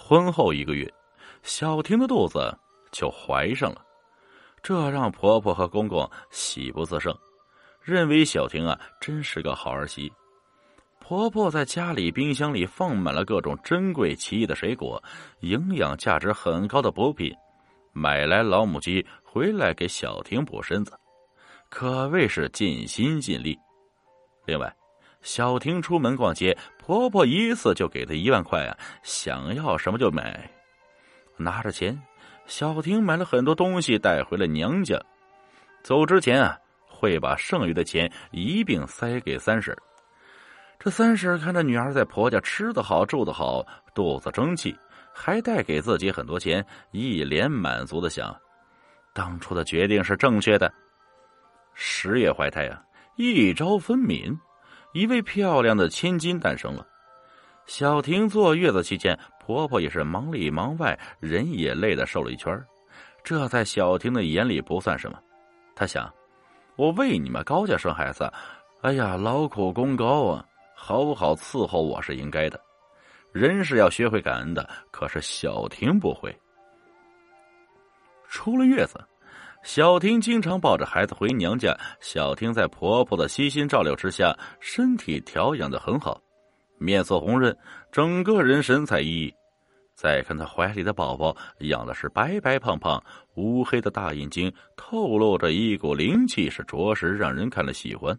婚后一个月，小婷的肚子就怀上了，这让婆婆和公公喜不自胜，认为小婷啊真是个好儿媳。婆婆在家里冰箱里放满了各种珍贵奇异的水果，营养价值很高的补品，买来老母鸡回来给小婷补身子，可谓是尽心尽力。另外，小婷出门逛街，婆婆一次就给她一万块啊，想要什么就买。拿着钱，小婷买了很多东西带回了娘家，走之前啊，会把剩余的钱一并塞给三婶。这三婶看着女儿在婆家吃得好、住得好，肚子争气，还带给自己很多钱，一脸满足的想：当初的决定是正确的。十月怀胎啊，一朝分娩，一位漂亮的千金诞生了。小婷坐月子期间，婆婆也是忙里忙外，人也累得瘦了一圈这在小婷的眼里不算什么，她想：我为你们高家生孩子，哎呀，劳苦功高啊。好不好伺候我是应该的，人是要学会感恩的。可是小婷不会。出了月子，小婷经常抱着孩子回娘家。小婷在婆婆的悉心照料之下，身体调养的很好，面色红润，整个人神采奕奕。再看她怀里的宝宝，养的是白白胖胖，乌黑的大眼睛透露着一股灵气，是着实让人看了喜欢。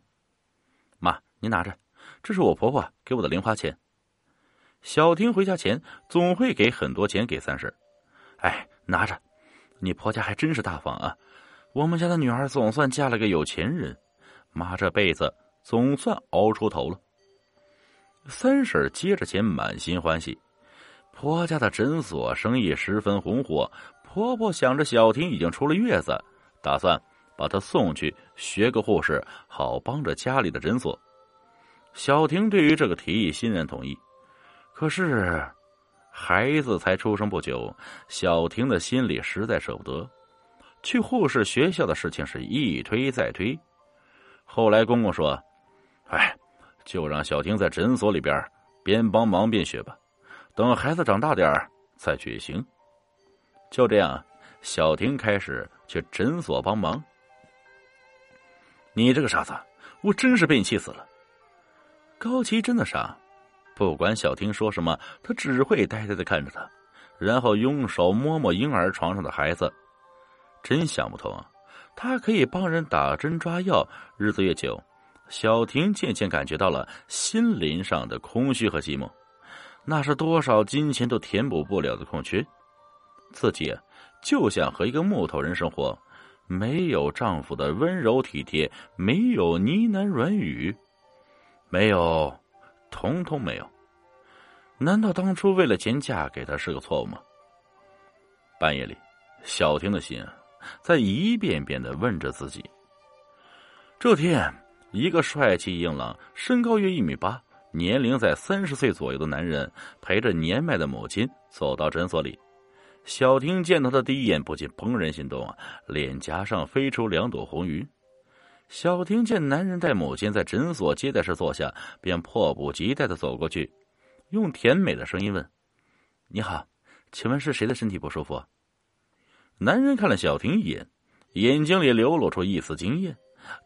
妈，你拿着。这是我婆婆给我的零花钱。小婷回家前总会给很多钱给三婶。哎，拿着，你婆家还真是大方啊！我们家的女儿总算嫁了个有钱人，妈这辈子总算熬出头了。三婶接着钱，满心欢喜。婆家的诊所生意十分红火，婆婆想着小婷已经出了月子，打算把她送去学个护士，好帮着家里的诊所。小婷对于这个提议欣然同意，可是孩子才出生不久，小婷的心里实在舍不得。去护士学校的事情是一推再推，后来公公说：“哎，就让小婷在诊所里边边帮忙边学吧，等孩子长大点再去也行。”就这样，小婷开始去诊所帮忙。你这个傻子，我真是被你气死了！高奇真的傻，不管小婷说什么，他只会呆呆的看着他，然后用手摸摸婴儿床上的孩子。真想不通啊，他可以帮人打针抓药，日子越久，小婷渐渐感觉到了心灵上的空虚和寂寞，那是多少金钱都填补不了的空缺。自己就想和一个木头人生活，没有丈夫的温柔体贴，没有呢喃软语。没有，通通没有。难道当初为了钱嫁给他是个错误吗？半夜里，小婷的心在一遍遍的问着自己。这天，一个帅气硬朗、身高约一米八、年龄在三十岁左右的男人，陪着年迈的母亲走到诊所里。小婷见到他第一眼，不禁怦然心动啊，脸颊上飞出两朵红云。小婷见男人带母亲在诊所接待室坐下，便迫不及待的走过去，用甜美的声音问：“你好，请问是谁的身体不舒服？”男人看了小婷一眼，眼睛里流露出一丝惊艳，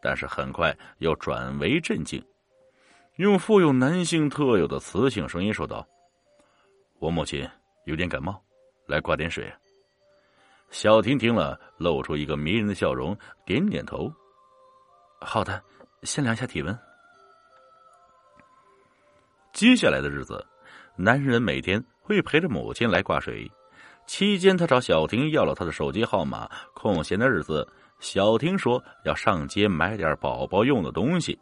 但是很快又转为震惊，用富有男性特有的磁性声音说道：“我母亲有点感冒，来挂点水。”小婷听了，露出一个迷人的笑容，点点头。好的，先量一下体温。接下来的日子，男人每天会陪着母亲来挂水。期间，他找小婷要了他的手机号码。空闲的日子，小婷说要上街买点宝宝用的东西，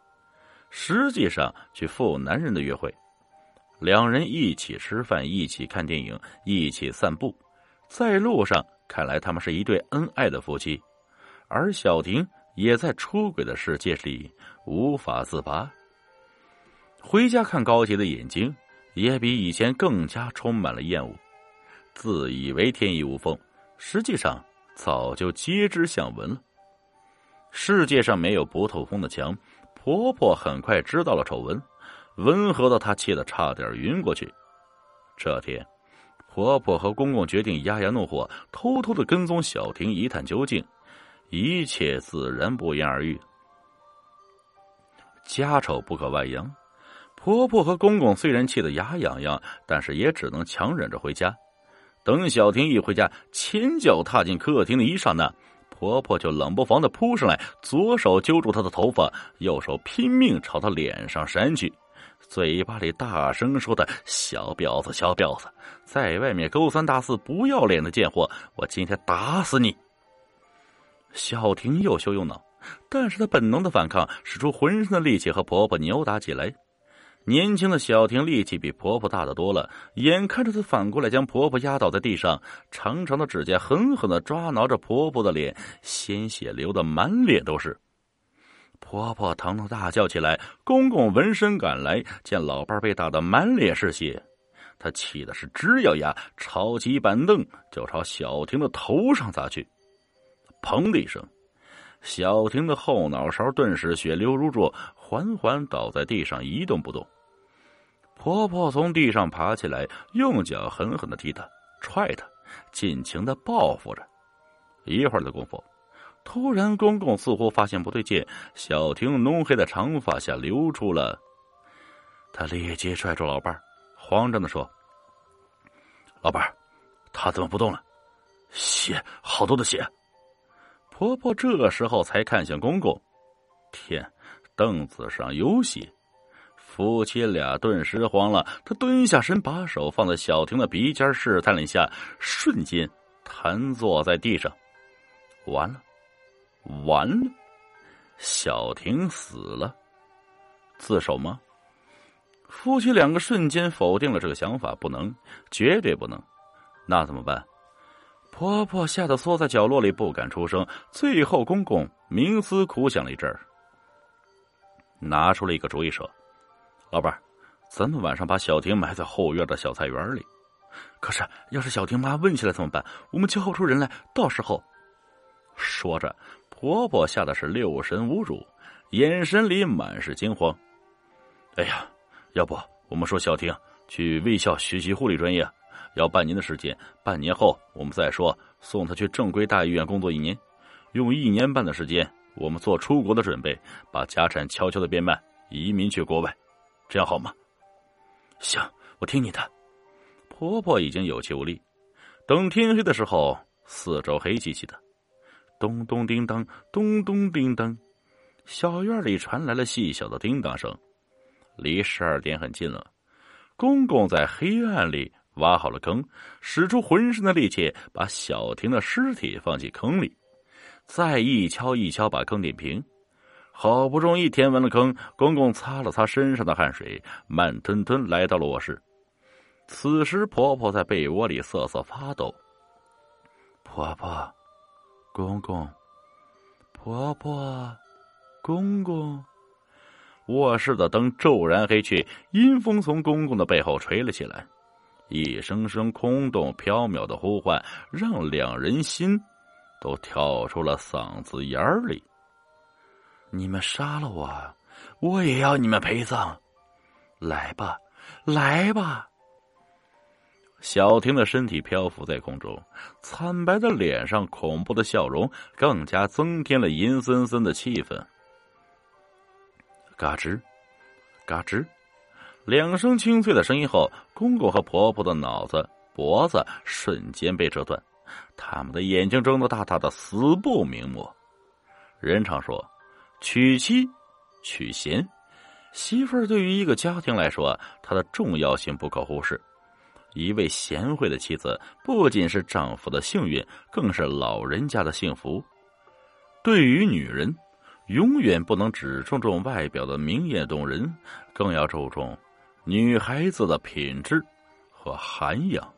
实际上去赴男人的约会。两人一起吃饭，一起看电影，一起散步。在路上，看来他们是一对恩爱的夫妻。而小婷。也在出轨的世界里无法自拔。回家看高杰的眼睛，也比以前更加充满了厌恶。自以为天衣无缝，实际上早就皆知巷闻了。世界上没有不透风的墙。婆婆很快知道了丑闻，温和的她气得差点晕过去。这天，婆婆和公公决定压压怒火，偷偷的跟踪小婷一探究竟，一切自然不言而喻。家丑不可外扬，婆婆和公公虽然气得牙痒痒，但是也只能强忍着回家。等小婷一回家，前脚踏进客厅的一刹那，婆婆就冷不防的扑上来，左手揪住她的头发，右手拼命朝她脸上扇去，嘴巴里大声说的：“小婊子，小婊子，在外面勾三搭四、不要脸的贱货，我今天打死你！”小婷又羞又恼。但是她本能的反抗，使出浑身的力气和婆婆扭打起来。年轻的小婷力气比婆婆大得多了，眼看着她反过来将婆婆压倒在地上，长长的指甲狠狠的抓挠着婆婆的脸，鲜血流的满脸都是。婆婆疼痛大叫起来，公公闻声赶来，见老伴被打得满脸是血，他气的是直咬牙，抄起板凳就朝小婷的头上砸去，砰的一声。小婷的后脑勺顿时血流如注，缓缓倒在地上一动不动。婆婆从地上爬起来，用脚狠狠的踢她、踹她，尽情的报复着。一会儿的功夫，突然公公似乎发现不对劲，小婷浓黑的长发下流出了。他立即拽住老伴慌张的说：“老伴他怎么不动了？血，好多的血！”婆婆这时候才看向公公，天，凳子上有血，夫妻俩顿时慌了。他蹲下身，把手放在小婷的鼻尖试探了一下，瞬间瘫坐在地上。完了，完了，小婷死了，自首吗？夫妻两个瞬间否定了这个想法，不能，绝对不能。那怎么办？婆婆吓得缩在角落里不敢出声。最后，公公冥思苦想了一阵儿，拿出了一个主意，说：“老伴儿，咱们晚上把小婷埋在后院的小菜园里。可是，要是小婷妈问起来怎么办？我们叫不出人来，到时候……”说着，婆婆吓得是六神无主，眼神里满是惊慌。哎呀，要不我们说小婷去卫校学习护理专业？要半年的时间，半年后我们再说送他去正规大医院工作一年，用一年半的时间，我们做出国的准备，把家产悄悄的变卖，移民去国外，这样好吗？行，我听你的。婆婆已经有气无力。等天黑的时候，四周黑漆漆的，咚咚叮当，咚咚叮当，小院里传来了细小的叮当声，离十二点很近了。公公在黑暗里。挖好了坑，使出浑身的力气把小婷的尸体放进坑里，再一敲一敲把坑顶平。好不容易填完了坑，公公擦了擦身上的汗水，慢吞吞来到了卧室。此时，婆婆在被窝里瑟瑟发抖。婆婆，公公，婆婆，公公。卧室的灯骤然黑去，阴风从公公的背后吹了起来。一声声空洞飘渺的呼唤，让两人心都跳出了嗓子眼里。你们杀了我，我也要你们陪葬。来吧，来吧！小婷的身体漂浮在空中，惨白的脸上恐怖的笑容更加增添了阴森森的气氛。嘎吱，嘎吱。两声清脆的声音后，公公和婆婆的脑子、脖子瞬间被折断，他们的眼睛睁得大大的，死不瞑目。人常说，娶妻娶贤，媳妇儿对于一个家庭来说，她的重要性不可忽视。一位贤惠的妻子，不仅是丈夫的幸运，更是老人家的幸福。对于女人，永远不能只注重外表的明艳动人，更要注重。女孩子的品质和涵养。